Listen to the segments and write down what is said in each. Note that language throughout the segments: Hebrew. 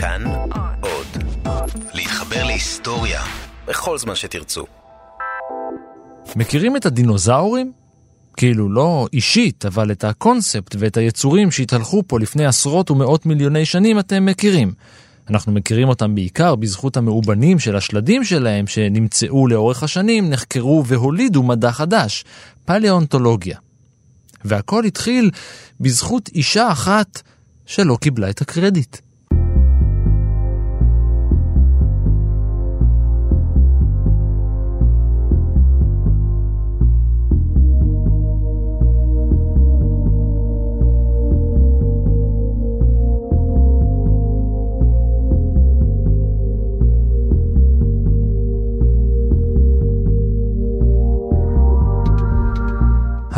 כאן עוד. להתחבר להיסטוריה בכל זמן שתרצו. מכירים את הדינוזאורים? כאילו לא אישית, אבל את הקונספט ואת היצורים שהתהלכו פה לפני עשרות ומאות מיליוני שנים אתם מכירים. אנחנו מכירים אותם בעיקר בזכות המאובנים של השלדים שלהם שנמצאו לאורך השנים, נחקרו והולידו מדע חדש, פלאונטולוגיה. והכל התחיל בזכות אישה אחת שלא קיבלה את הקרדיט.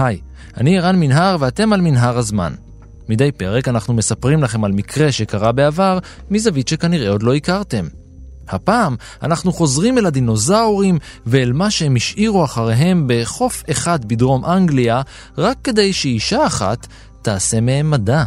היי, אני ערן מנהר ואתם על מנהר הזמן. מדי פרק אנחנו מספרים לכם על מקרה שקרה בעבר מזווית שכנראה עוד לא הכרתם. הפעם אנחנו חוזרים אל הדינוזאורים ואל מה שהם השאירו אחריהם בחוף אחד בדרום אנגליה, רק כדי שאישה אחת תעשה מהם מדע.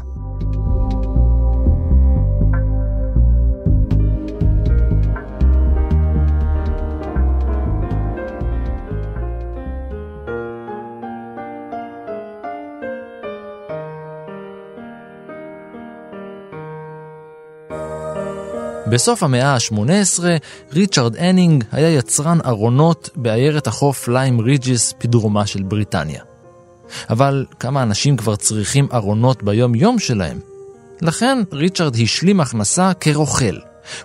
בסוף המאה ה-18, ריצ'רד אנינג היה יצרן ארונות בעיירת החוף ליים ריג'ס בדרומה של בריטניה. אבל כמה אנשים כבר צריכים ארונות ביום-יום שלהם? לכן ריצ'רד השלים הכנסה כרוכל.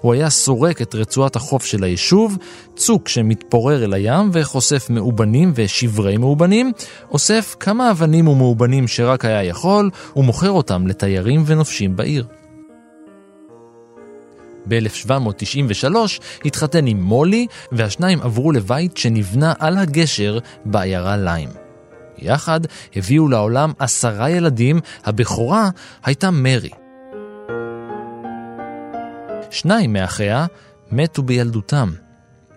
הוא היה סורק את רצועת החוף של היישוב, צוק שמתפורר אל הים וחושף מאובנים ושברי מאובנים, אוסף כמה אבנים ומאובנים שרק היה יכול, ומוכר אותם לתיירים ונופשים בעיר. ב-1793 התחתן עם מולי, והשניים עברו לבית שנבנה על הגשר בעיירה ליים. יחד הביאו לעולם עשרה ילדים, הבכורה הייתה מרי. שניים מאחיה מתו בילדותם.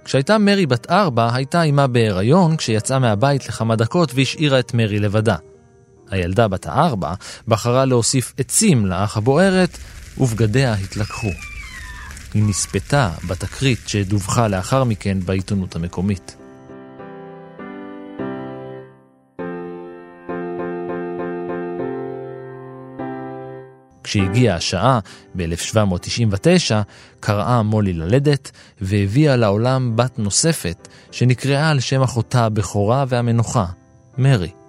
כשהייתה מרי בת ארבע, הייתה אמה בהיריון כשיצאה מהבית לכמה דקות והשאירה את מרי לבדה. הילדה בת הארבע בחרה להוסיף עצים לאח הבוערת, ובגדיה התלקחו. היא נספתה בתקרית שדווחה לאחר מכן בעיתונות המקומית. כשהגיעה השעה, ב-1799, קראה מולי ללדת, והביאה לעולם בת נוספת, שנקראה על שם אחותה הבכורה והמנוחה, מרי.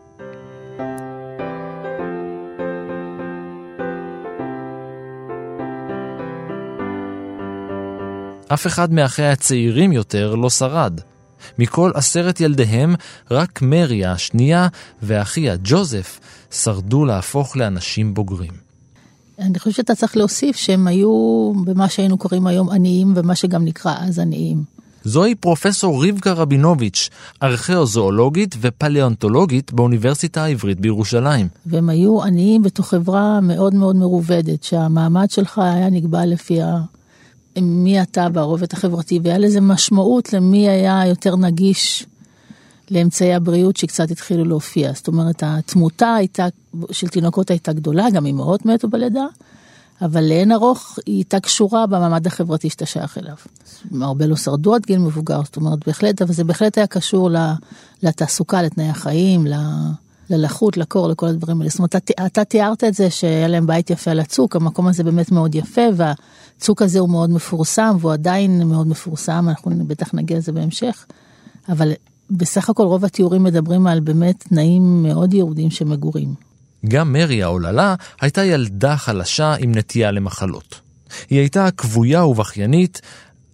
אף אחד מאחיה הצעירים יותר לא שרד. מכל עשרת ילדיהם, רק מרי השנייה ואחיה ג'וזף שרדו להפוך לאנשים בוגרים. אני חושבת שאתה צריך להוסיף שהם היו במה שהיינו קוראים היום עניים ומה שגם נקרא אז עניים. זוהי פרופסור רבקה רבינוביץ', ארכיאוזואולוגית ופלאונטולוגית באוניברסיטה העברית בירושלים. והם היו עניים בתוך חברה מאוד מאוד מרובדת, שהמעמד שלך היה נקבע לפי. מי אתה ברובד החברתי, והיה לזה משמעות למי היה יותר נגיש לאמצעי הבריאות שקצת התחילו להופיע. זאת אומרת, התמותה הייתה, של תינוקות הייתה גדולה, גם אמהות מתו בלידה, אבל לאין ארוך היא הייתה קשורה במעמד החברתי שאתה שייך אליו. הרבה לא שרדו עד גיל מבוגר, זאת אומרת, בהחלט, אבל זה בהחלט היה קשור לתעסוקה, לתנאי החיים, ללחות, לקור, לכל הדברים האלה. זאת אומרת, אתה, אתה תיארת את זה שהיה להם בית יפה על הצוק, המקום הזה באמת מאוד יפה, והצוק הזה הוא מאוד מפורסם, והוא עדיין מאוד מפורסם, אנחנו בטח נגיע לזה בהמשך, אבל בסך הכל רוב התיאורים מדברים על באמת תנאים מאוד ירודים של מגורים. גם מרי העוללה הייתה ילדה חלשה עם נטייה למחלות. היא הייתה כבויה ובכיינית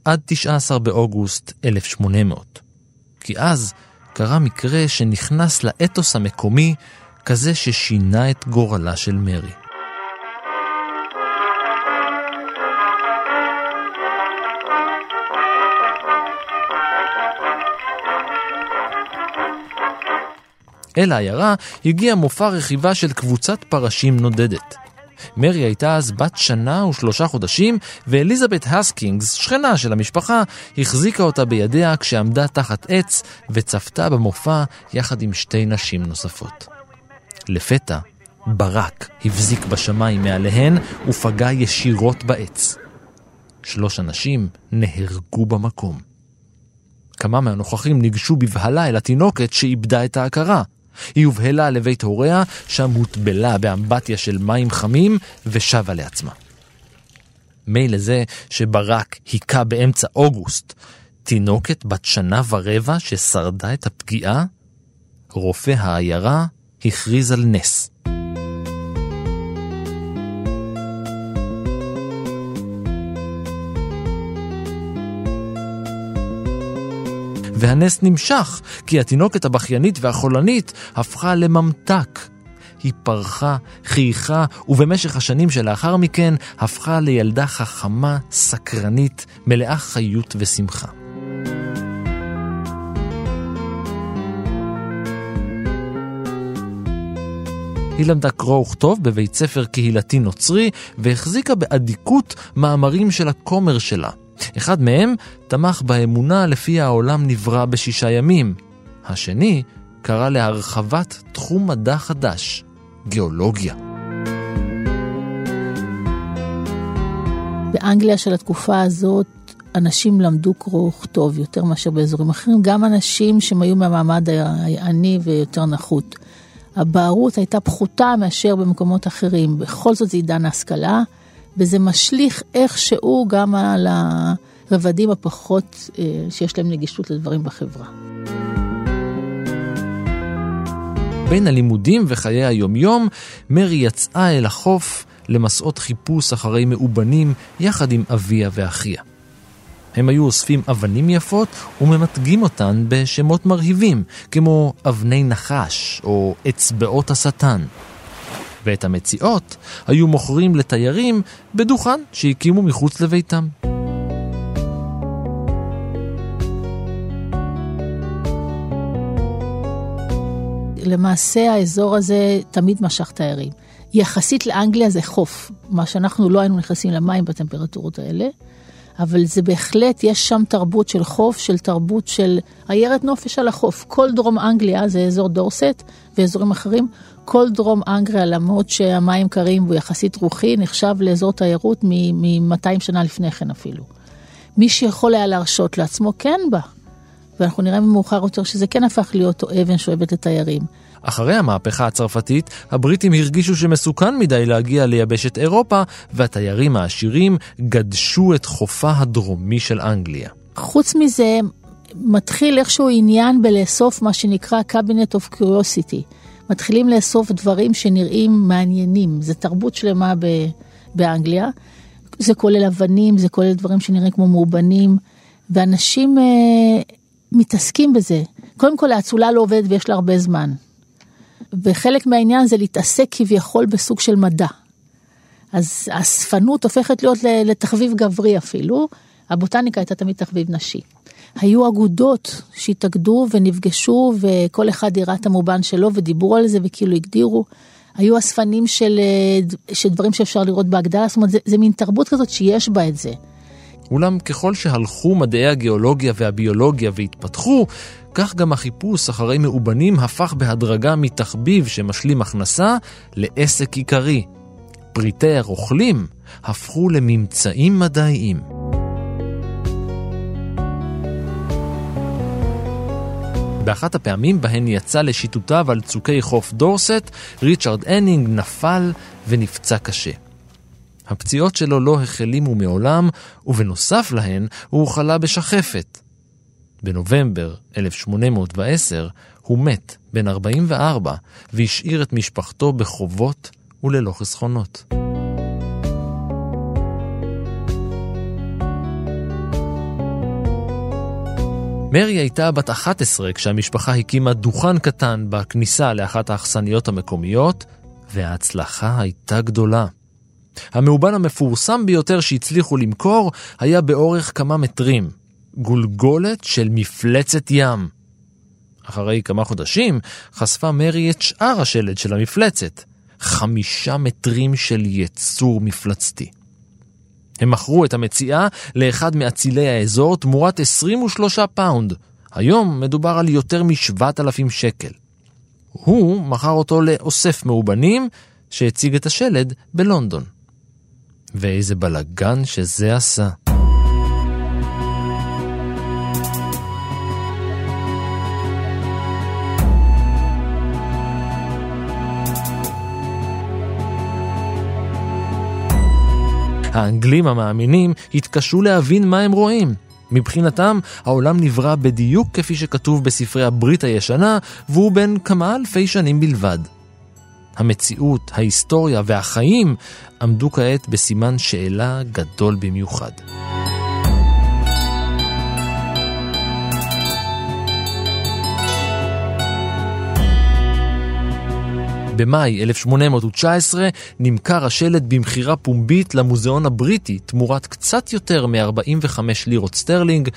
עד 19 באוגוסט 1800. כי אז קרה מקרה שנכנס לאתוס המקומי, כזה ששינה את גורלה של מרי. אל העיירה הגיע מופע רכיבה של קבוצת פרשים נודדת. מרי הייתה אז בת שנה ושלושה חודשים, ואליזבת הסקינגס, שכנה של המשפחה, החזיקה אותה בידיה כשעמדה תחת עץ וצפתה במופע יחד עם שתי נשים נוספות. לפתע, ברק הבזיק בשמיים מעליהן ופגע ישירות בעץ. שלוש אנשים נהרגו במקום. כמה מהנוכחים ניגשו בבהלה אל התינוקת שאיבדה את ההכרה. היא הובהלה לבית הוריה, שם הוטבלה באמבטיה של מים חמים ושבה לעצמה. מילא זה שברק היכה באמצע אוגוסט תינוקת בת שנה ורבע ששרדה את הפגיעה, רופא העיירה הכריז על נס. והנס נמשך, כי התינוקת הבכיינית והחולנית הפכה לממתק. היא פרחה, חייכה, ובמשך השנים שלאחר מכן הפכה לילדה חכמה, סקרנית, מלאה חיות ושמחה. היא למדה קרוא וכתוב בבית ספר קהילתי נוצרי, והחזיקה באדיקות מאמרים של הכומר שלה. אחד מהם תמך באמונה לפי העולם נברא בשישה ימים. השני קרא להרחבת תחום מדע חדש, גיאולוגיה. באנגליה של התקופה הזאת אנשים למדו קרוא וכתוב יותר מאשר באזורים אחרים, גם אנשים שהם היו מהמעמד העני ויותר נחות. הבערות הייתה פחותה מאשר במקומות אחרים. בכל זאת זה עידן ההשכלה, וזה משליך איכשהו גם על הרבדים הפחות אה, שיש להם נגישות לדברים בחברה. בין הלימודים וחיי היומיום, מרי יצאה אל החוף למסעות חיפוש אחרי מאובנים יחד עם אביה ואחיה. הם היו אוספים אבנים יפות וממתגים אותן בשמות מרהיבים, כמו אבני נחש או אצבעות השטן. ואת המציאות היו מוכרים לתיירים בדוכן שהקימו מחוץ לביתם. למעשה האזור הזה תמיד משך תיירים. יחסית לאנגליה זה חוף, מה שאנחנו לא היינו נכנסים למים בטמפרטורות האלה. אבל זה בהחלט, יש שם תרבות של חוף, של תרבות של עיירת נופש על החוף. כל דרום אנגליה, זה אזור דורסט ואזורים אחרים, כל דרום אנגליה, למרות שהמים קרים והוא יחסית רוחי, נחשב לאזור תיירות מ-200 שנה לפני כן אפילו. מי שיכול היה להרשות לעצמו כן בא. ואנחנו נראה מאוחר יותר שזה כן הפך להיות אבן שואבת לתיירים. אחרי המהפכה הצרפתית, הבריטים הרגישו שמסוכן מדי להגיע ליבשת אירופה, והתיירים העשירים גדשו את חופה הדרומי של אנגליה. חוץ מזה, מתחיל איכשהו עניין בלאסוף מה שנקרא cabinet of curiosity. מתחילים לאסוף דברים שנראים מעניינים, זה תרבות שלמה ב- באנגליה. זה כולל אבנים, זה כולל דברים שנראים כמו מאובנים, ואנשים אה, מתעסקים בזה. קודם כל האצולה לא עובדת ויש לה הרבה זמן. וחלק מהעניין זה להתעסק כביכול בסוג של מדע. אז האספנות הופכת להיות לתחביב גברי אפילו, הבוטניקה הייתה תמיד תחביב נשי. היו אגודות שהתאגדו ונפגשו וכל אחד הראה את המובן שלו ודיברו על זה וכאילו הגדירו. היו אספנים של, של דברים שאפשר לראות בהגדרה, זאת אומרת זה, זה מין תרבות כזאת שיש בה את זה. אולם ככל שהלכו מדעי הגיאולוגיה והביולוגיה והתפתחו, כך גם החיפוש אחרי מאובנים הפך בהדרגה מתחביב שמשלים הכנסה לעסק עיקרי. פריטי הרוכלים הפכו לממצאים מדעיים. באחת הפעמים בהן יצא לשיטוטיו על צוקי חוף דורסט, ריצ'רד אנינג נפל ונפצע קשה. הפציעות שלו לא החלימו מעולם, ובנוסף להן הוא חלה בשחפת. בנובמבר 1810 הוא מת, בן 44, והשאיר את משפחתו בחובות וללא חסכונות. מרי הייתה בת 11 כשהמשפחה הקימה דוכן קטן בכניסה לאחת האכסניות המקומיות, וההצלחה הייתה גדולה. המאובן המפורסם ביותר שהצליחו למכור היה באורך כמה מטרים, גולגולת של מפלצת ים. אחרי כמה חודשים חשפה מרי את שאר השלד של המפלצת, חמישה מטרים של יצור מפלצתי. הם מכרו את המציאה לאחד מאצילי האזור תמורת 23 פאונד. היום מדובר על יותר מ-7,000 שקל. הוא מכר אותו לאוסף מאובנים שהציג את השלד בלונדון. ואיזה בלגן שזה עשה. האנגלים המאמינים התקשו להבין מה הם רואים. מבחינתם, העולם נברא בדיוק כפי שכתוב בספרי הברית הישנה, והוא בן כמה אלפי שנים בלבד. המציאות, ההיסטוריה והחיים עמדו כעת בסימן שאלה גדול במיוחד. במאי 1819 נמכר השלד במכירה פומבית למוזיאון הבריטי תמורת קצת יותר מ-45 לירות סטרלינג,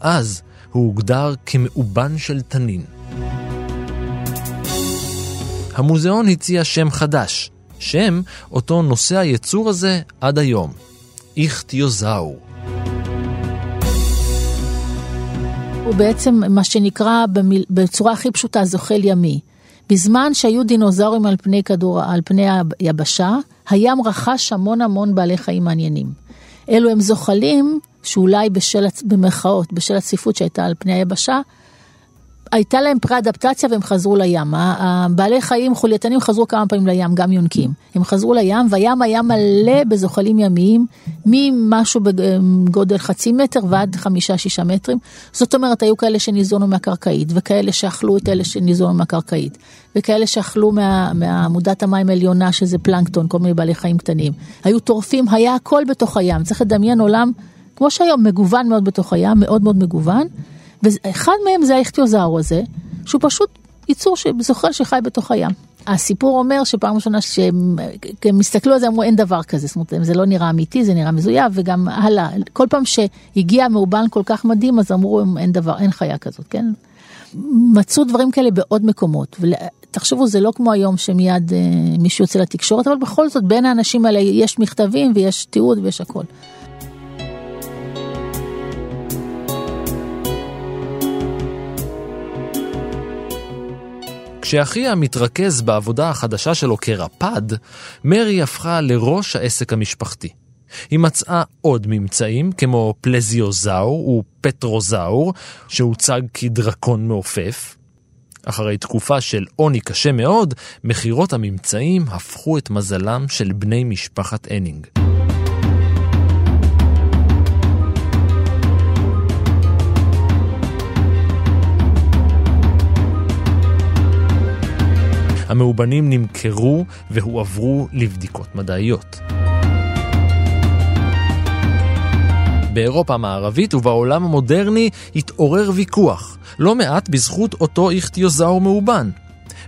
אז הוא הוגדר כמאובן של תנין. המוזיאון הציע שם חדש, שם אותו נושא היצור הזה עד היום, איכטיוזאו. הוא בעצם מה שנקרא במיל... בצורה הכי פשוטה זוחל ימי. בזמן שהיו דינוזאורים על פני כדור, על פני היבשה, הים רכש המון המון בעלי חיים מעניינים. אלו הם זוחלים שאולי בשל, במרכאות, בשל הצפיפות שהייתה על פני היבשה, הייתה להם פרה-אדפטציה והם חזרו לים. הבעלי חיים, חולייתנים חזרו כמה פעמים לים, גם יונקים. הם חזרו לים והים היה מלא בזוחלים ימיים, ממשהו בגודל חצי מטר ועד חמישה-שישה מטרים. זאת אומרת, היו כאלה שניזונו מהקרקעית, וכאלה שאכלו את אלה שניזונו מהקרקעית, וכאלה שאכלו מה, מעמודת המים העליונה, שזה פלנקטון, כל מיני בעלי חיים קטנים. היו טורפים, היה הכל בתוך הים. צריך לדמיין עולם, כמו שהיום, מגוון מאוד בתוך הים, מאוד מאוד מגוון. ואחד מהם זה האיכטיוזאור הזה, שהוא פשוט יצור זוכר שחי בתוך הים. הסיפור אומר שפעם ראשונה שהם הסתכלו על זה אמרו אין דבר כזה, זאת אומרת זה לא נראה אמיתי, זה נראה מזויף וגם הלאה, כל פעם שהגיע מאובן כל כך מדהים אז אמרו אין דבר, אין חיה כזאת, כן? מצאו דברים כאלה בעוד מקומות, ותחשבו זה לא כמו היום שמיד אה, מישהו יוצא לתקשורת, אבל בכל זאת בין האנשים האלה יש מכתבים ויש תיעוד ויש הכל. כשאחיה מתרכז בעבודה החדשה שלו כרפד, מרי הפכה לראש העסק המשפחתי. היא מצאה עוד ממצאים, כמו פלזיוזאור ופטרוזאור, שהוצג כדרקון מעופף. אחרי תקופה של עוני קשה מאוד, מכירות הממצאים הפכו את מזלם של בני משפחת הנינג. המאובנים נמכרו והועברו לבדיקות מדעיות. באירופה המערבית ובעולם המודרני התעורר ויכוח, לא מעט בזכות אותו איכטיוזאור מאובן.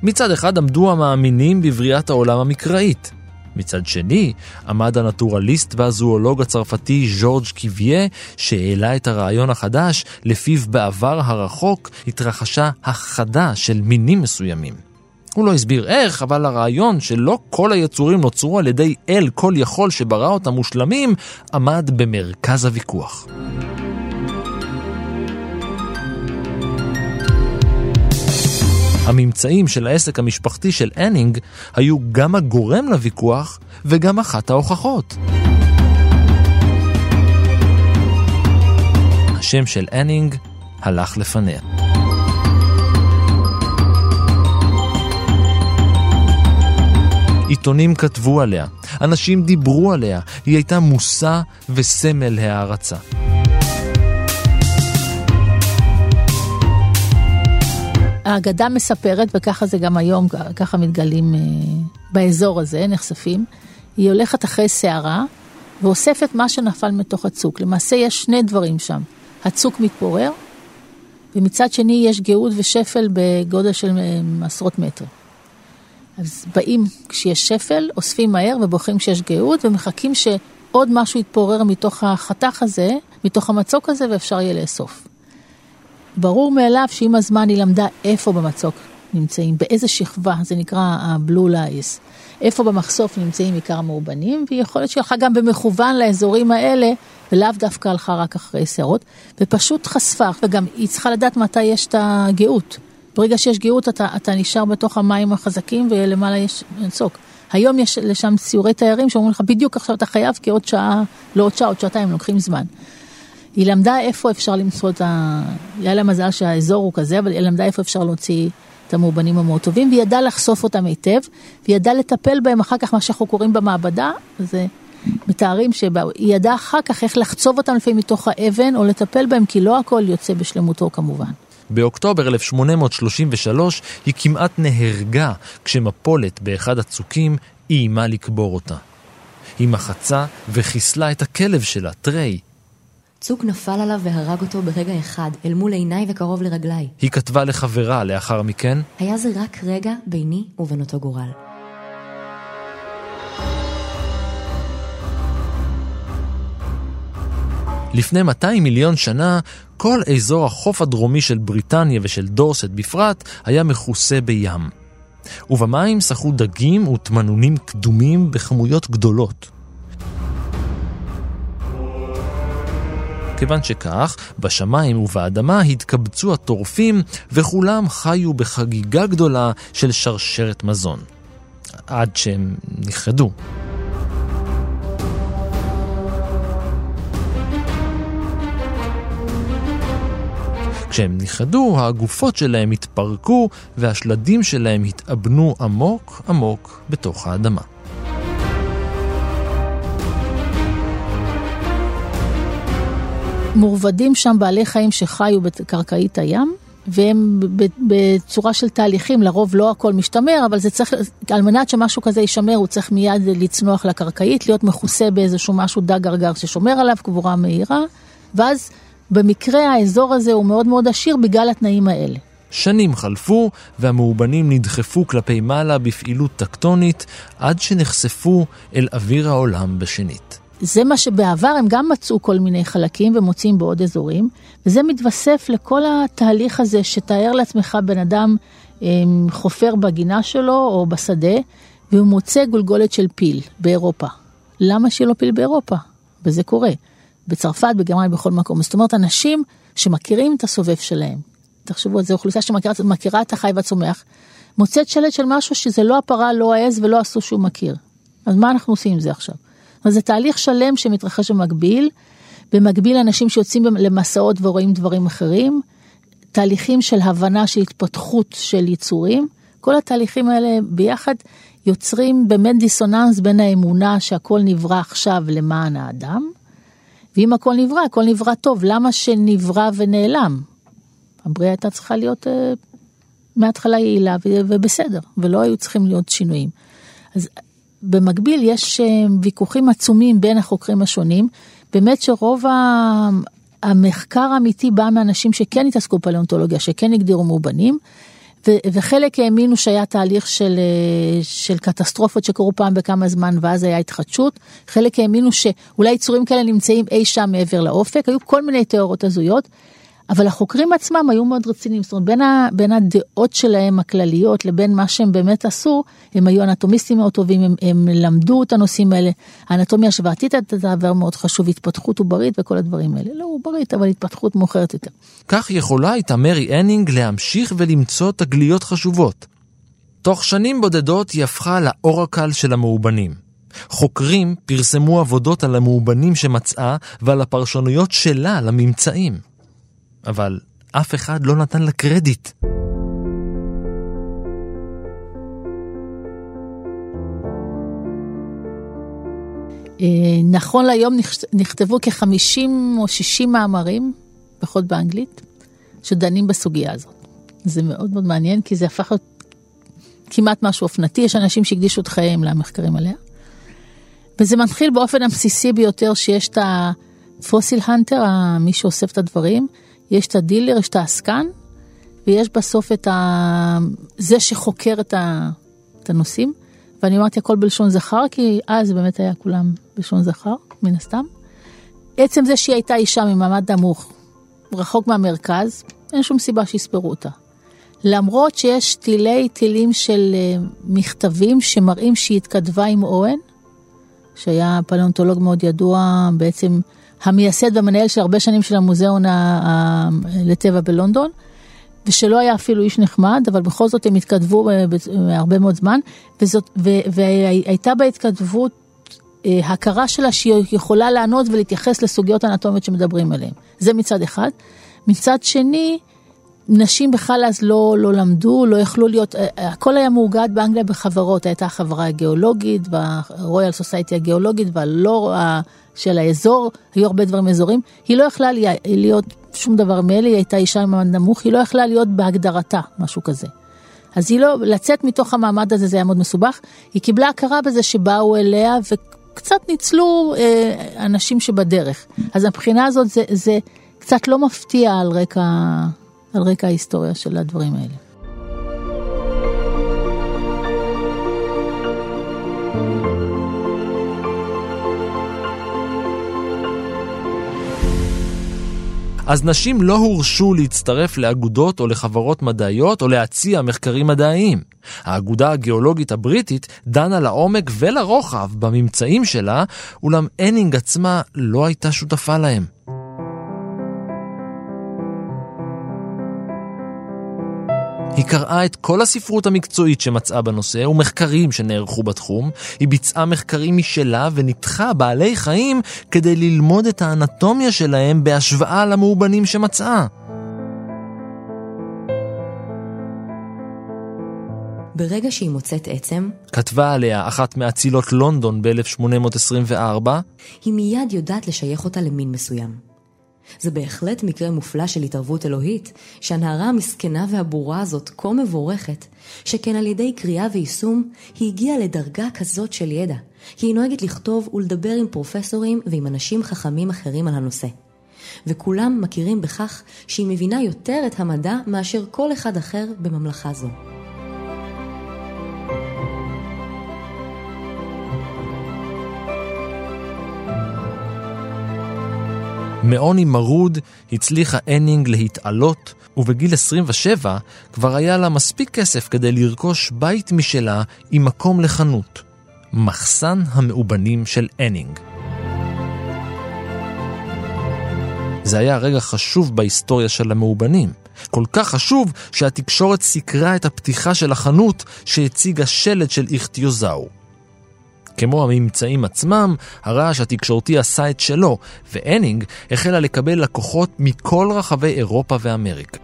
מצד אחד עמדו המאמינים בבריאת העולם המקראית. מצד שני, עמד הנטורליסט והזואולוג הצרפתי ז'ורג' קיביה, שהעלה את הרעיון החדש, לפיו בעבר הרחוק התרחשה הכחדה של מינים מסוימים. הוא לא הסביר איך, אבל הרעיון שלא כל היצורים נוצרו על ידי אל כל יכול שברא אותם מושלמים, עמד במרכז הוויכוח. הממצאים של העסק המשפחתי של אנינג היו גם הגורם לוויכוח וגם אחת ההוכחות. השם של אנינג הלך לפניה. עיתונים כתבו עליה, אנשים דיברו עליה, היא הייתה מושא וסמל להערצה. האגדה מספרת, וככה זה גם היום, ככה מתגלים אה, באזור הזה, נחשפים, היא הולכת אחרי סערה ואוספת מה שנפל מתוך הצוק. למעשה יש שני דברים שם, הצוק מתפורר, ומצד שני יש גאות ושפל בגודל של אה, עשרות מטרים. אז באים כשיש שפל, אוספים מהר ובוחרים כשיש גאות ומחכים שעוד משהו יתפורר מתוך החתך הזה, מתוך המצוק הזה ואפשר יהיה לאסוף. ברור מאליו שעם הזמן היא למדה איפה במצוק נמצאים, באיזה שכבה, זה נקרא ה-blue lies, איפה במחשוף נמצאים עיקר המאובנים, ויכול להיות שהיא הלכה גם במכוון לאזורים האלה, ולאו דווקא הלכה רק אחרי שערות, ופשוט חשפה, וגם היא צריכה לדעת מתי יש את הגאות. ברגע שיש גאות אתה, אתה נשאר בתוך המים החזקים ולמעלה יש צוק. היום יש לשם סיורי תיירים שאומרים לך בדיוק עכשיו אתה חייב כי עוד שעה, לא עוד שעה, עוד שעתיים, לוקחים זמן. היא למדה איפה אפשר למצוא את ה... היה לה מזל שהאזור הוא כזה, אבל היא למדה איפה אפשר להוציא את המאובנים המאוד טובים, והיא ידעה לחשוף אותם היטב, והיא ידעה לטפל בהם אחר כך, מה שאנחנו קוראים במעבדה, זה מתארים שהיא ידעה אחר כך איך לחצוב אותם לפעמים מתוך האבן או לטפל בהם, כי לא הכל יוצא בשלמותו כמובן. באוקטובר 1833 היא כמעט נהרגה כשמפולת באחד הצוקים איימה לקבור אותה. היא מחצה וחיסלה את הכלב שלה, טריי. צוק נפל עליו והרג אותו ברגע אחד, אל מול עיניי וקרוב לרגליי. היא כתבה לחברה לאחר מכן, היה זה רק רגע ביני ובין אותו גורל. לפני 200 מיליון שנה, כל אזור החוף הדרומי של בריטניה ושל דורסט בפרט היה מכוסה בים. ובמים שחו דגים ותמנונים קדומים בכמויות גדולות. כיוון שכך, בשמיים ובאדמה התקבצו הטורפים, וכולם חיו בחגיגה גדולה של שרשרת מזון. עד שהם נכחדו. כשהם נכחדו, הגופות שלהם התפרקו והשלדים שלהם התאבנו עמוק עמוק בתוך האדמה. מורבדים שם בעלי חיים שחיו בקרקעית הים, והם בצורה של תהליכים, לרוב לא הכל משתמר, אבל זה צריך, על מנת שמשהו כזה יישמר, הוא צריך מיד לצנוח לקרקעית, להיות מכוסה באיזשהו משהו דג גרגר ששומר עליו, קבורה מהירה, ואז במקרה האזור הזה הוא מאוד מאוד עשיר בגלל התנאים האלה. שנים חלפו והמאובנים נדחפו כלפי מעלה בפעילות טקטונית עד שנחשפו אל אוויר העולם בשנית. זה מה שבעבר הם גם מצאו כל מיני חלקים ומוצאים בעוד אזורים, וזה מתווסף לכל התהליך הזה שתאר לעצמך בן אדם אמ, חופר בגינה שלו או בשדה, והוא מוצא גולגולת של פיל באירופה. למה שיהיה לו פיל באירופה? וזה קורה. בצרפת, בגרמניה, בכל מקום. זאת אומרת, אנשים שמכירים את הסובב שלהם, תחשבו על זה, אוכלוסייה שמכירה את החי והצומח, מוצאת שלט של משהו שזה לא הפרה, לא העז ולא עשו שהוא מכיר. אז מה אנחנו עושים עם זה עכשיו? אז זה תהליך שלם שמתרחש במקביל, במקביל אנשים שיוצאים למסעות ורואים דברים אחרים, תהליכים של הבנה של התפתחות של יצורים, כל התהליכים האלה ביחד יוצרים באמת דיסוננס בין האמונה שהכל נברא עכשיו למען האדם, ואם הכל נברא, הכל נברא טוב, למה שנברא ונעלם? הבריאה הייתה צריכה להיות uh, מההתחלה יעילה ובסדר, ולא היו צריכים להיות שינויים. אז במקביל יש uh, ויכוחים עצומים בין החוקרים השונים, באמת שרוב ה... המחקר האמיתי בא מאנשים שכן התעסקו פלאונטולוגיה, שכן הגדירו מאובנים, וחלק האמינו שהיה תהליך של, אה, של קטסטרופות שקרו פעם בכמה זמן ואז היה התחדשות, חלק האמינו שאולי יצורים כאלה נמצאים אי שם מעבר לאופק, היו כל מיני תיאוריות הזויות. אבל החוקרים עצמם היו מאוד רציניים, זאת אומרת בין, ה, בין הדעות שלהם הכלליות לבין מה שהם באמת עשו, הם היו אנטומיסטים מאוד טובים, הם, הם למדו את הנושאים האלה, האנטומיה השוואתית הייתה דבר מאוד חשוב, התפתחות עוברית וכל הדברים האלה, לא עוברית אבל התפתחות מאוחרת יותר. כך יכולה הייתה מרי הנינג להמשיך ולמצוא תגליות חשובות. תוך שנים בודדות היא הפכה לאורקל של המאובנים. חוקרים פרסמו עבודות על המאובנים שמצאה ועל הפרשנויות שלה לממצאים. אבל אף אחד לא נתן לה קרדיט. אה, נכון להיום נכתבו כ-50 או 60 מאמרים, לפחות באנגלית, שדנים בסוגיה הזאת. זה מאוד מאוד מעניין, כי זה הפך להיות כמעט משהו אופנתי, יש אנשים שהקדישו את חייהם למחקרים עליה. וזה מתחיל באופן הבסיסי ביותר שיש את הפוסיל הנטר, מי שאוסף את הדברים, יש את הדילר, יש את העסקן, ויש בסוף את ה... זה שחוקר את, ה... את הנושאים. ואני אמרתי הכל בלשון זכר, כי אז באמת היה כולם בלשון זכר, מן הסתם. עצם זה שהיא הייתה אישה ממעמד נמוך, רחוק מהמרכז, אין שום סיבה שיספרו אותה. למרות שיש תילי תילים של אה, מכתבים שמראים שהיא התכתבה עם אוהן, שהיה פלאונטולוג מאוד ידוע, בעצם המייסד והמנהל של הרבה שנים של המוזיאון לטבע בלונדון, ושלא היה אפילו איש נחמד, אבל בכל זאת הם התכתבו אה, הרבה מאוד זמן, וזאת, והייתה בהתכתבות אה, הכרה שלה שהיא יכולה לענות ולהתייחס לסוגיות אנטומיות שמדברים עליהן. זה מצד אחד. מצד שני, נשים בכלל אז לא, לא למדו, לא יכלו להיות, הכל היה מאוגד באנגליה בחברות, הייתה חברה הגיאולוגית, והרויאל סוסייטי הגיאולוגית, והלא של האזור, היו הרבה דברים אזורים, היא לא יכלה להיות שום דבר מאלה, היא הייתה אישה עם מעמד נמוך, היא לא יכלה להיות בהגדרתה, משהו כזה. אז היא לא, לצאת מתוך המעמד הזה זה היה מאוד מסובך, היא קיבלה הכרה בזה שבאו אליה וקצת ניצלו אה, אנשים שבדרך. אז מבחינה הזאת זה, זה קצת לא מפתיע על רקע, על רקע ההיסטוריה של הדברים האלה. אז נשים לא הורשו להצטרף לאגודות או לחברות מדעיות או להציע מחקרים מדעיים. האגודה הגיאולוגית הבריטית דנה לעומק ולרוחב בממצאים שלה, אולם הנינג עצמה לא הייתה שותפה להם. היא קראה את כל הספרות המקצועית שמצאה בנושא ומחקרים שנערכו בתחום, היא ביצעה מחקרים משלה וניתחה בעלי חיים כדי ללמוד את האנטומיה שלהם בהשוואה למאובנים שמצאה. ברגע שהיא מוצאת עצם, כתבה עליה אחת מאצילות לונדון ב-1824, היא מיד יודעת לשייך אותה למין מסוים. זה בהחלט מקרה מופלא של התערבות אלוהית, שהנערה המסכנה והבורה הזאת כה מבורכת, שכן על ידי קריאה ויישום היא הגיעה לדרגה כזאת של ידע, כי היא נוהגת לכתוב ולדבר עם פרופסורים ועם אנשים חכמים אחרים על הנושא. וכולם מכירים בכך שהיא מבינה יותר את המדע מאשר כל אחד אחר בממלכה זו. מעוני מרוד הצליחה הנינג להתעלות, ובגיל 27 כבר היה לה מספיק כסף כדי לרכוש בית משלה עם מקום לחנות. מחסן המאובנים של אנינג. זה היה רגע חשוב בהיסטוריה של המאובנים. כל כך חשוב שהתקשורת סיקרה את הפתיחה של החנות שהציגה שלד של איכטיוזאור. כמו הממצאים עצמם, הרעש התקשורתי עשה את שלו, ואנינג החלה לקבל לקוחות מכל רחבי אירופה ואמריקה.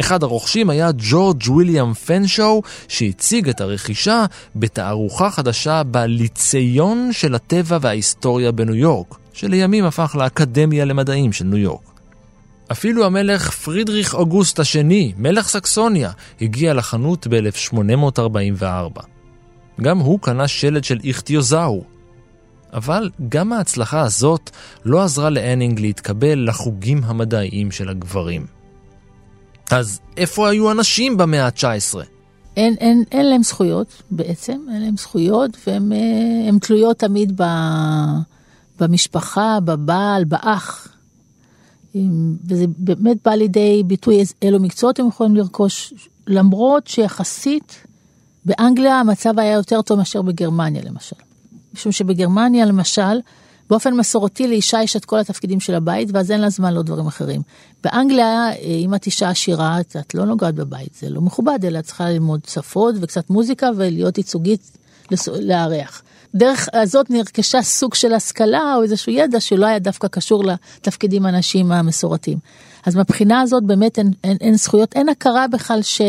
אחד הרוכשים היה ג'ורג' ויליאם פנשואו, שהציג את הרכישה בתערוכה חדשה בליציון של הטבע וההיסטוריה בניו יורק, שלימים הפך לאקדמיה למדעים של ניו יורק. אפילו המלך פרידריך אוגוסט השני, מלך סקסוניה, הגיע לחנות ב-1844. גם הוא קנה שלד של איכטיוזאו. אבל גם ההצלחה הזאת לא עזרה לאנינג להתקבל לחוגים המדעיים של הגברים. אז איפה היו הנשים במאה ה-19? אין, אין, אין להם זכויות בעצם, אין להם זכויות, והן אה, תלויות תמיד ב, במשפחה, בבעל, באח. וזה באמת בא לידי ביטוי אילו מקצועות הם יכולים לרכוש, למרות שיחסית באנגליה המצב היה יותר טוב מאשר בגרמניה למשל. משום שבגרמניה למשל, באופן מסורתי לאישה יש את כל התפקידים של הבית, ואז אין לה זמן לעוד דברים אחרים. באנגליה, אם את אישה עשירה, את לא נוגעת בבית, זה לא מכובד, אלא את צריכה ללמוד שפות וקצת מוזיקה ולהיות ייצוגית לארח. דרך הזאת נרכשה סוג של השכלה או איזשהו ידע שלא היה דווקא קשור לתפקידים הנשיים המסורתיים. אז מבחינה הזאת באמת אין, אין, אין זכויות, אין הכרה בכלל ש,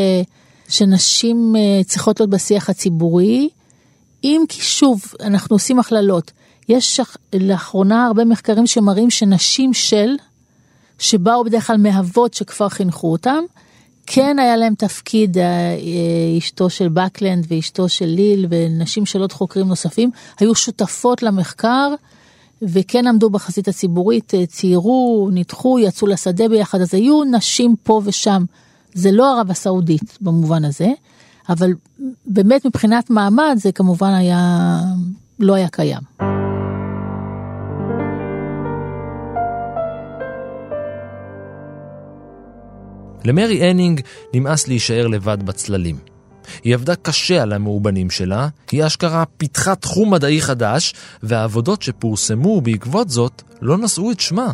שנשים אה, צריכות להיות בשיח הציבורי, אם כי שוב, אנחנו עושים הכללות. יש לאחרונה הרבה מחקרים שמראים שנשים של, שבאו בדרך כלל מאבות שכבר חינכו אותם, כן היה להם תפקיד, אה, אה, אשתו של בקלנד ואשתו של ליל ונשים של עוד חוקרים נוספים, היו שותפות למחקר וכן עמדו בחזית הציבורית, אה, ציירו, ניתחו, יצאו לשדה ביחד, אז היו נשים פה ושם. זה לא ערב הסעודית במובן הזה, אבל באמת מבחינת מעמד זה כמובן היה, לא היה קיים. למרי הנינג נמאס להישאר לבד בצללים. היא עבדה קשה על המאובנים שלה, היא אשכרה פיתחה תחום מדעי חדש, והעבודות שפורסמו בעקבות זאת לא נשאו את שמה.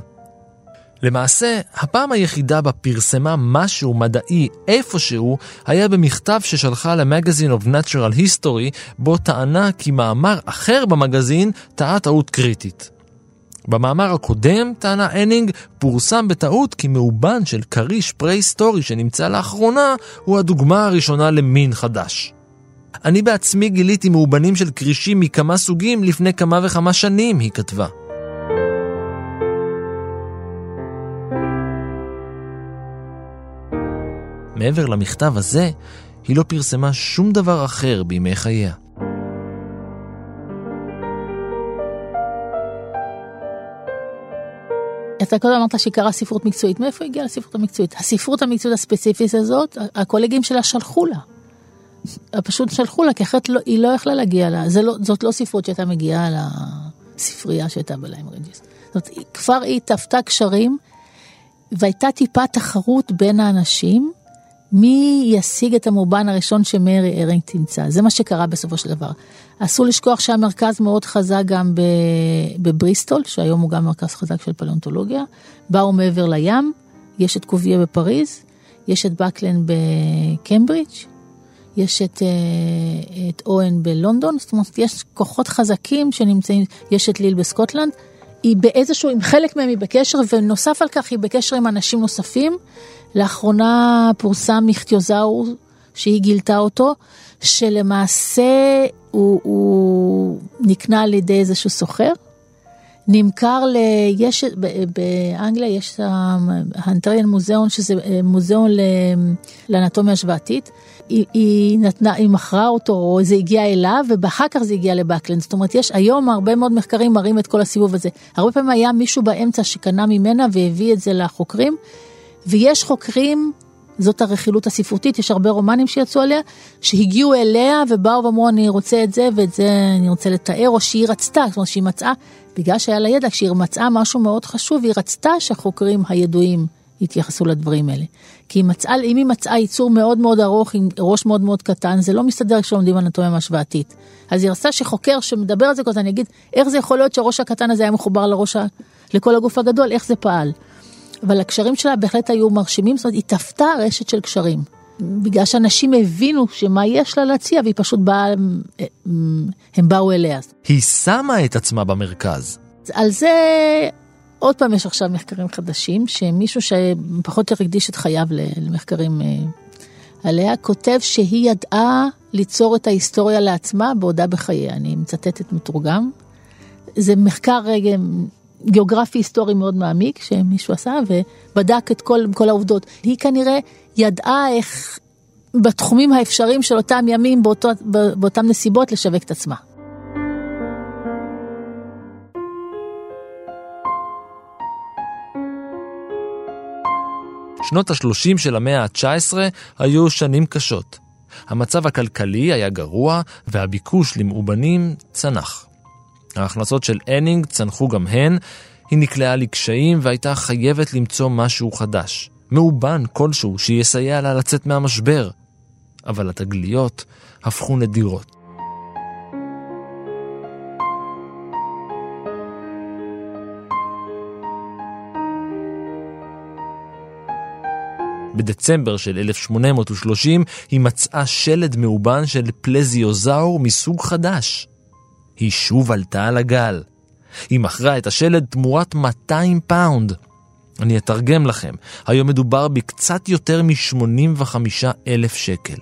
למעשה, הפעם היחידה בה פרסמה משהו מדעי איפשהו היה במכתב ששלחה למגזין of Natural History, בו טענה כי מאמר אחר במגזין טעה טעות קריטית. במאמר הקודם, טענה הנינג, פורסם בטעות כי מאובן של כריש פרה-היסטורי שנמצא לאחרונה הוא הדוגמה הראשונה למין חדש. אני בעצמי גיליתי מאובנים של כרישים מכמה סוגים לפני כמה וכמה שנים, היא כתבה. מעבר למכתב הזה, היא לא פרסמה שום דבר אחר בימי חייה. אתה קודם אמרת שהיא קראה ספרות מקצועית, מאיפה הגיעה לספרות המקצועית? הספרות המקצועית הספציפית הזאת, הקולגים שלה שלחו לה. פשוט שלחו לה, כי אחרת לא, היא לא יכלה להגיע לה, לא, זאת לא ספרות שהייתה מגיעה לספרייה שהייתה בליים רג'יס. זאת אומרת, כבר היא טיפחה קשרים, והייתה טיפה תחרות בין האנשים, מי ישיג את המאובן הראשון שמרי אנינג תמצא. זה מה שקרה בסופו של דבר. אסור לשכוח שהמרכז מאוד חזק גם בבריסטול, שהיום הוא גם מרכז חזק של פלאונטולוגיה. באו מעבר לים, יש את קוביה בפריז, יש את בקלן בקמברידג', יש את, אה, את אוהן בלונדון, זאת אומרת, יש כוחות חזקים שנמצאים, יש את ליל בסקוטלנד. היא באיזשהו, עם חלק מהם היא בקשר, ונוסף על כך היא בקשר עם אנשים נוספים. לאחרונה פורסם מכתיוזאור, שהיא גילתה אותו, שלמעשה הוא, הוא נקנה על ידי איזשהו סוחר. נמכר ל... יש... באנגליה יש את ההנטריאן מוזיאון, שזה אה, מוזיאון לאנטומיה השוואתית. היא, היא נתנה, היא מכרה אותו, או זה הגיע אליו, ואחר כך זה הגיע לבקלנד. זאת אומרת, יש היום הרבה מאוד מחקרים מראים את כל הסיבוב הזה. הרבה פעמים היה מישהו באמצע שקנה ממנה והביא את זה לחוקרים, ויש חוקרים זאת הרכילות הספרותית, יש הרבה רומנים שיצאו עליה, שהגיעו אליה ובאו ואמרו אני רוצה את זה ואת זה אני רוצה לתאר, או שהיא רצתה, זאת אומרת שהיא מצאה, בגלל שהיה לה ידע, כשהיא מצאה משהו מאוד חשוב, היא רצתה שהחוקרים הידועים יתייחסו לדברים האלה. כי היא מצאה, אם היא מצאה ייצור מאוד מאוד ארוך עם ראש מאוד מאוד קטן, זה לא מסתדר כשלומדים אנטומיה השוואתית. אז היא רצתה שחוקר שמדבר על זה כל הזמן יגיד, איך זה יכול להיות שהראש הקטן הזה היה מחובר לראש, לכל הגוף הגדול, איך זה פעל. אבל הקשרים שלה בהחלט היו מרשימים, זאת אומרת, היא טפתה רשת של קשרים. בגלל שאנשים הבינו שמה יש לה להציע, והיא פשוט באה, הם באו אליה. היא שמה את עצמה במרכז. על זה, עוד פעם יש עכשיו מחקרים חדשים, שמישהו שפחות יותר הקדיש את חייו למחקרים אה, עליה, כותב שהיא ידעה ליצור את ההיסטוריה לעצמה בעודה בחייה. אני מצטטת מתורגם. זה מחקר רגע אה, גיאוגרפי היסטורי מאוד מעמיק שמישהו עשה ובדק את כל, כל העובדות. היא כנראה ידעה איך בתחומים האפשריים של אותם ימים באותו, באותם נסיבות לשווק את עצמה. שנות ה-30 של המאה ה-19 היו שנים קשות. המצב הכלכלי היה גרוע והביקוש למאובנים צנח. ההכנסות של הנינג צנחו גם הן, היא נקלעה לקשיים והייתה חייבת למצוא משהו חדש, מאובן כלשהו שיסייע לה לצאת מהמשבר. אבל התגליות הפכו נדירות. בדצמבר של 1830 היא מצאה שלד מאובן של פלזיוזאור מסוג חדש. היא שוב עלתה על הגל. היא מכרה את השלד תמורת 200 פאונד. אני אתרגם לכם, היום מדובר בקצת יותר מ-85 אלף שקל.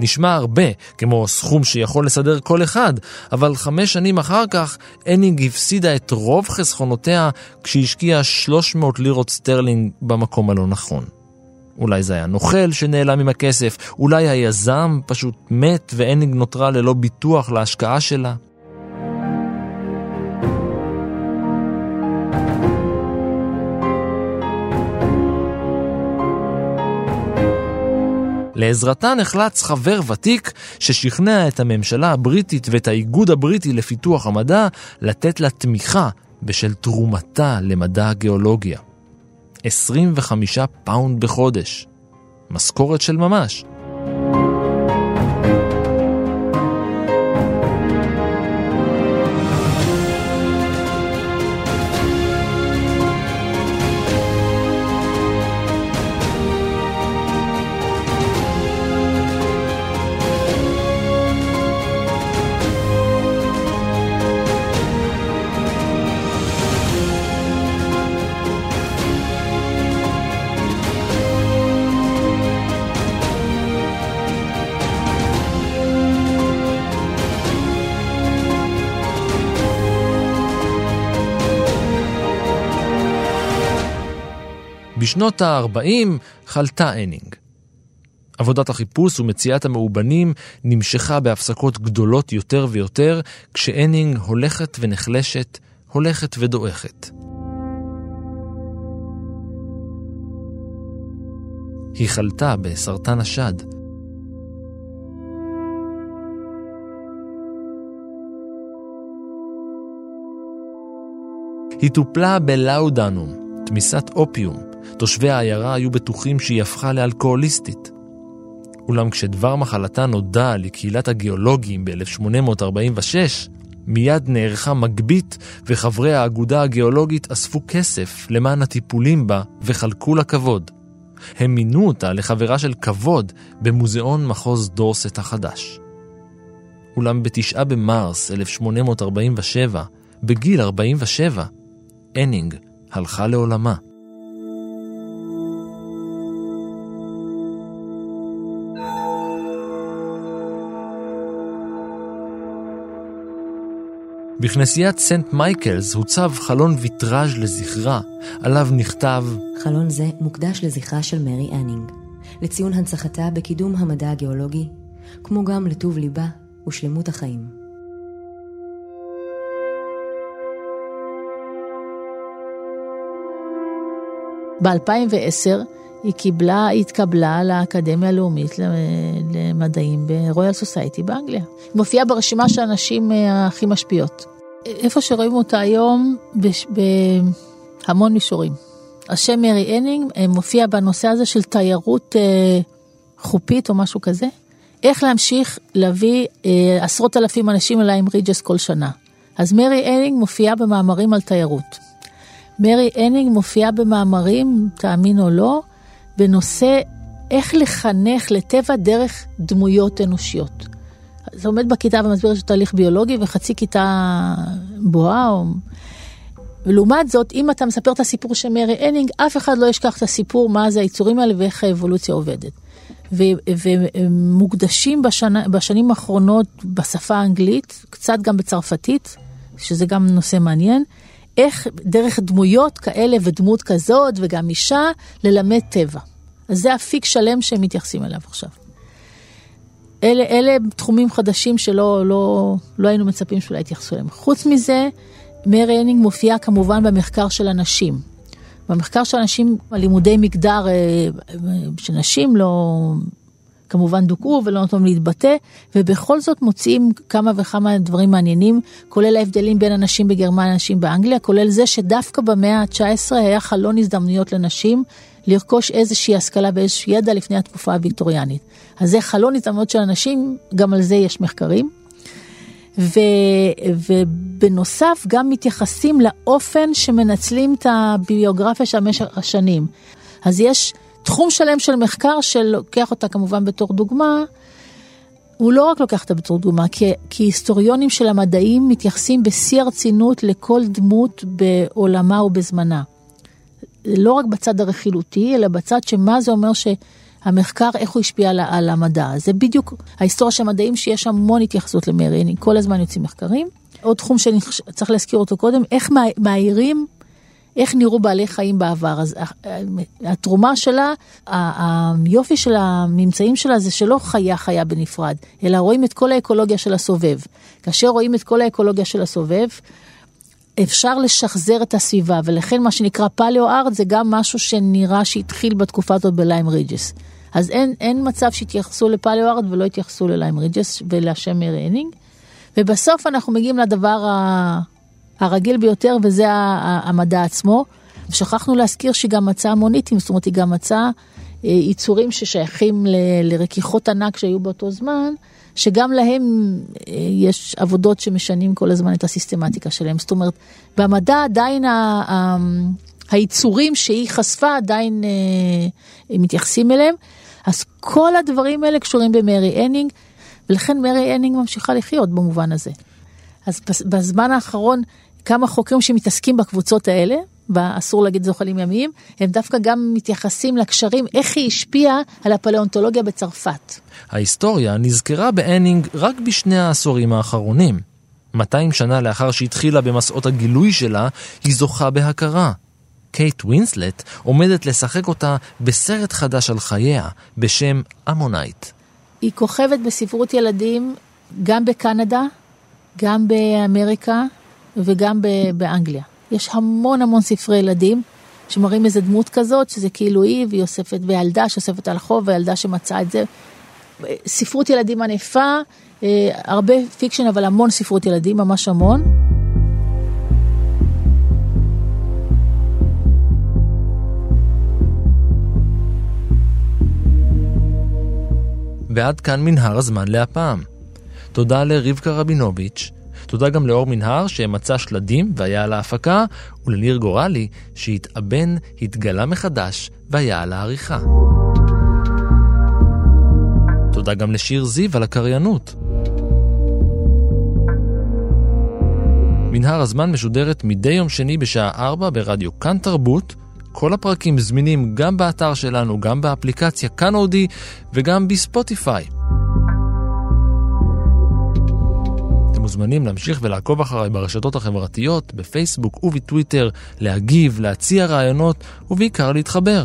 נשמע הרבה, כמו סכום שיכול לסדר כל אחד, אבל חמש שנים אחר כך, אנינג הפסידה את רוב חסכונותיה כשהשקיעה 300 לירות סטרלינג במקום הלא נכון. אולי זה היה נוכל שנעלם עם הכסף, אולי היזם פשוט מת ואנינג נותרה ללא ביטוח להשקעה שלה. לעזרתה נחלץ חבר ותיק ששכנע את הממשלה הבריטית ואת האיגוד הבריטי לפיתוח המדע לתת לה תמיכה בשל תרומתה למדע הגיאולוגיה. 25 פאונד בחודש. משכורת של ממש. בשנות ה-40 חלתה אנינג. עבודת החיפוש ומציאת המאובנים נמשכה בהפסקות גדולות יותר ויותר, כשאנינג הולכת ונחלשת, הולכת ודועכת. היא חלתה בסרטן השד. היא טופלה בלאודנום, תמיסת אופיום. תושבי העיירה היו בטוחים שהיא הפכה לאלכוהוליסטית. אולם כשדבר מחלתה נודע לקהילת הגיאולוגים ב-1846, מיד נערכה מגבית וחברי האגודה הגיאולוגית אספו כסף למען הטיפולים בה וחלקו לה כבוד. הם מינו אותה לחברה של כבוד במוזיאון מחוז דורסט החדש. אולם בתשעה במרס 1847, בגיל 47, אנינג הלכה לעולמה. בכנסיית סנט מייקלס הוצב חלון ויטראז' לזכרה, עליו נכתב חלון זה מוקדש לזכרה של מרי אנינג, לציון הנצחתה בקידום המדע הגיאולוגי, כמו גם לטוב ליבה ושלמות החיים. ב-2010 היא קיבלה, התקבלה לאקדמיה הלאומית למדעים ברויאל סוסייטי באנגליה. היא מופיעה ברשימה של הנשים אה, הכי משפיעות. איפה שרואים אותה היום, בהמון מישורים. השם מרי אנינג אה, מופיע בנושא הזה של תיירות אה, חופית או משהו כזה. איך להמשיך להביא עשרות אלפים אנשים אל ליים ריג'ס כל שנה. אז מרי אנינג מופיעה במאמרים על תיירות. מרי אנינג מופיעה במאמרים, תאמין או לא, בנושא איך לחנך לטבע דרך דמויות אנושיות. זה עומד בכיתה ומסביר שיש תהליך ביולוגי וחצי כיתה בוהה. או... ולעומת זאת, אם אתה מספר את הסיפור של מרי הנינג, אף אחד לא ישכח את הסיפור מה זה היצורים האלה ואיך האבולוציה עובדת. ומוקדשים בשנה, בשנים האחרונות בשפה האנגלית, קצת גם בצרפתית, שזה גם נושא מעניין, איך דרך דמויות כאלה ודמות כזאת וגם אישה, ללמד טבע. אז זה אפיק שלם שהם מתייחסים אליו עכשיו. אלה, אלה תחומים חדשים שלא לא, לא היינו מצפים שאולי יתייחסו אליהם. חוץ מזה, מרי הנינג מופיעה כמובן במחקר של הנשים. במחקר של הנשים, הלימודי מגדר אה, של נשים לא, כמובן דוכאו ולא נותנים להתבטא, ובכל זאת מוצאים כמה וכמה דברים מעניינים, כולל ההבדלים בין הנשים בגרמניה לנשים באנגליה, כולל זה שדווקא במאה ה-19 היה חלון הזדמנויות לנשים לרכוש איזושהי השכלה ואיזשהו ידע לפני התקופה הוויקטוריאנית. אז זה חלון הזדמנויות של אנשים, גם על זה יש מחקרים. ו, ובנוסף גם מתייחסים לאופן שמנצלים את הביוגרפיה של במשך השנים. אז יש תחום שלם של מחקר שלוקח אותה כמובן בתור דוגמה, הוא לא רק לוקח אותה בתור דוגמה, כי, כי היסטוריונים של המדעים מתייחסים בשיא הרצינות לכל דמות בעולמה ובזמנה. לא רק בצד הרכילותי, אלא בצד שמה זה אומר שהמחקר, איך הוא השפיע על, על המדע. זה בדיוק ההיסטוריה של המדעים שיש המון התייחסות למרי, כל הזמן יוצאים מחקרים. עוד תחום שצריך להזכיר אותו קודם, איך מאיירים איך נראו בעלי חיים בעבר. אז אה, התרומה שלה, היופי של הממצאים שלה זה שלא חיה חיה בנפרד, אלא רואים את כל האקולוגיה של הסובב. כאשר רואים את כל האקולוגיה של הסובב, אפשר לשחזר את הסביבה, ולכן מה שנקרא paleo-art זה גם משהו שנראה שהתחיל בתקופה הזאת בליים ריג'ס. אז אין, אין מצב שיתייחסו ל paleo-art ולא יתייחסו לליים ריג'ס ולשם אנינג. ובסוף אנחנו מגיעים לדבר. הרגיל ביותר, וזה המדע עצמו. שכחנו להזכיר שהיא גם מצאה אמוניטים, זאת אומרת, היא גם מצאה אה, יצורים ששייכים ל- לרכיכות ענק שהיו באותו זמן, שגם להם אה, יש עבודות שמשנים כל הזמן את הסיסטמטיקה שלהם. זאת אומרת, במדע עדיין ה- ה- היצורים שהיא חשפה עדיין אה, מתייחסים אליהם. אז כל הדברים האלה קשורים במרי אנינג, ולכן מרי אנינג ממשיכה לחיות במובן הזה. אז בזמן האחרון כמה חוקרים שמתעסקים בקבוצות האלה, ואסור להגיד זוחלים ימיים, הם דווקא גם מתייחסים לקשרים, איך היא השפיעה על הפליאונטולוגיה בצרפת. ההיסטוריה נזכרה באנינג רק בשני העשורים האחרונים. 200 שנה לאחר שהתחילה במסעות הגילוי שלה, היא זוכה בהכרה. קייט ווינסלט עומדת לשחק אותה בסרט חדש על חייה בשם אמונייט. היא כוכבת בספרות ילדים גם בקנדה, גם באמריקה וגם באנגליה. יש המון המון ספרי ילדים שמראים איזה דמות כזאת, שזה כאילו היא, והיא אוספת, וילדה שאוספת על חוף, וילדה שמצאה את זה. ספרות ילדים ענפה, אה, הרבה fiction, אבל המון ספרות ילדים, ממש המון. ועד כאן מנהרת הזמן להפעם. תודה לרבקה רבינוביץ', תודה גם לאור מנהר שמצא שלדים והיה על ההפקה, ולניר גורלי שהתאבן, התגלה מחדש והיה על העריכה. תודה גם לשיר זיו על הקריינות. מנהר הזמן משודרת מדי יום שני בשעה 4 ברדיו כאן תרבות. כל הפרקים זמינים גם באתר שלנו, גם באפליקציה כאן אודי וגם בספוטיפיי. מוזמנים להמשיך ולעקוב אחריי ברשתות החברתיות, בפייסבוק ובטוויטר, להגיב, להציע רעיונות ובעיקר להתחבר.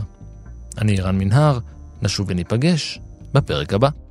אני רן מנהר, נשוב וניפגש בפרק הבא.